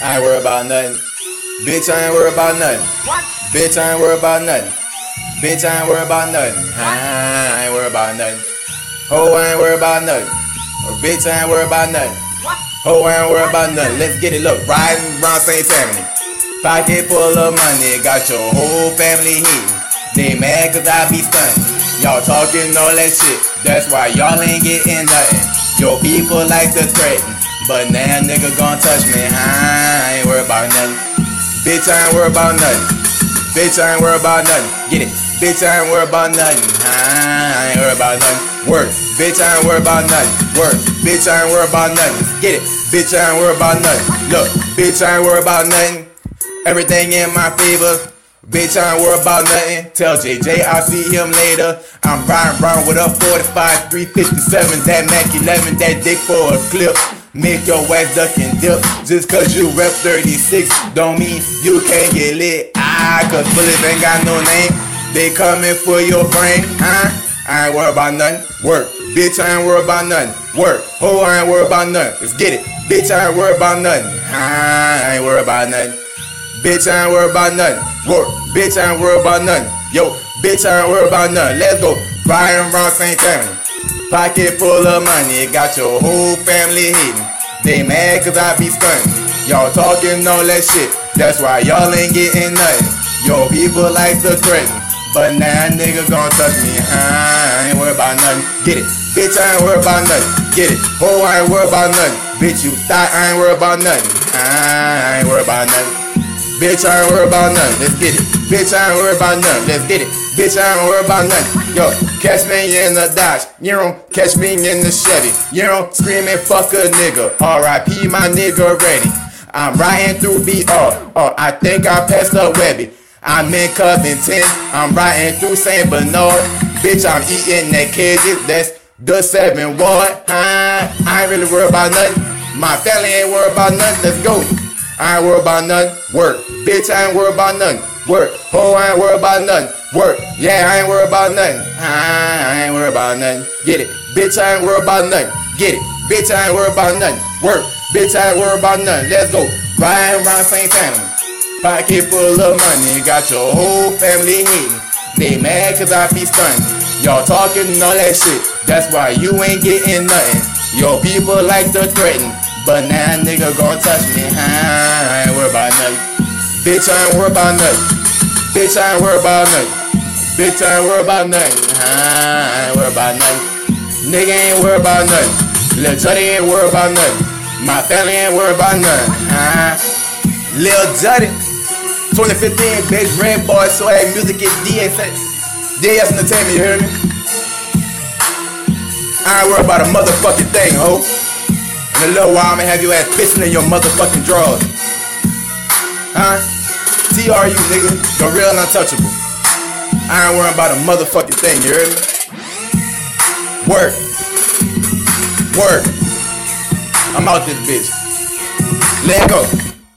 I ain't worried about nothing. Bitch, I ain't worried about nothing. What? Bitch, I ain't worried about nothing. Bitch, I ain't worried about nothing. I ain't worried about nothing. Ho, I ain't worried about nothing. Bitch, I ain't worried about nothing. Ho, I ain't worried about nothing. Let's get it. Look, riding around St. Tammany. Pocket full of money, got your whole family here. They mad cause I be stunning. Y'all talking all that shit, that's why y'all ain't getting nothing. Your people like to threaten, but now nigga gon' touch me. I ain't worried about nothing. Bitch, I ain't worried about nothing. Bitch, I ain't worried about nothing. Get it. Bitch, I ain't worried about nothing. I ain't worried about nothing. Work. Bitch, I ain't worried about nothing. Work. Bitch, I ain't worried about nothing. Get it. Bitch, I ain't worried about nothing. Look, bitch, I ain't worried about nothing. Everything in my favor. Bitch, I ain't worried about nothing. Tell JJ I'll see him later. I'm riding around with a 45, 357, that Mac 11, that dick for a clip. Make your ass duck and dip. Just cause you rep 36 don't mean you can't get lit. Ah, cause bullets ain't got no name. They coming for your brain, huh? I ain't worried about nothing. Work. Bitch, I ain't worried about nothing. Work. Oh, I ain't worried about nothing. Let's get it. Bitch, I ain't worried about nothing. I ain't worried about nothing. Bitch, I ain't worried about nothing. Work. Bitch, I ain't worried about nothing. Yo, bitch, I ain't worried about nothing. Let's go. Riding around St. Tammany. Pocket full of money. Got your whole family hating. They mad cause I be stunting. Y'all talking all that shit. That's why y'all ain't getting nothing. Yo, people like to threaten. But now nigga gon' touch me. I ain't worried about nothing. Get it. Bitch, I ain't worried about nothing. Get it. Oh, I ain't worried about nothing. Bitch, you thought I ain't worried about nothing. I ain't worried about nothing. Bitch, I ain't worried about nothing. Let's get it. Bitch, I ain't worried about nothing. Let's get it. Bitch, I don't worry about nothing. Yo, catch me in the Dodge. You don't catch me in the Chevy. You know, screaming fuck a nigga. R.I.P. my nigga ready. I'm riding through BR. Oh, I think I passed the Webby. I'm in Covington. I'm riding through St. Bernard. Bitch, I'm eating that cages. That's the 7 1. I ain't really worried about nothing. My family ain't worried about nothing. Let's go. I ain't worried about nothing. Work. Bitch, I ain't worried about nothing. Work. Oh, I ain't worried about nothing. Work. Yeah, I ain't worried about nothing. I ain't worried about nothing. Get it. Bitch, I ain't worried about nothing. Get it. Bitch, I ain't worried about nothing. Work. Bitch, I ain't worried about nothing. Let's go. Riding around St. Tammany. Pocket full of money. Got your whole family hating. They mad cause I be stunning. Y'all talking all that shit. That's why you ain't getting nothing. Your people like to threaten. But now nigga gon' touch me. I ain't worried about nothing. Bitch, I ain't worried about nothing. Bitch, I ain't worried about nothing. Bitch, I ain't worried about nothing. I ain't worried about nothing. Nigga ain't worried about nothing. Lil Juddy ain't worried about nothing. My family ain't worried about nothing. Uh, Lil Juddy. 2015, Big Red Boy, Swag Music is DS. DS Entertainment, you hear me? I ain't worried about a motherfucking thing, ho. In a little while, I'ma have your ass pissing in your motherfucking drawers. Huh? TRU, nigga. The real and untouchable. I ain't worrying about a motherfucking thing, you hear me? Work. Work. I'm out this bitch. Let go.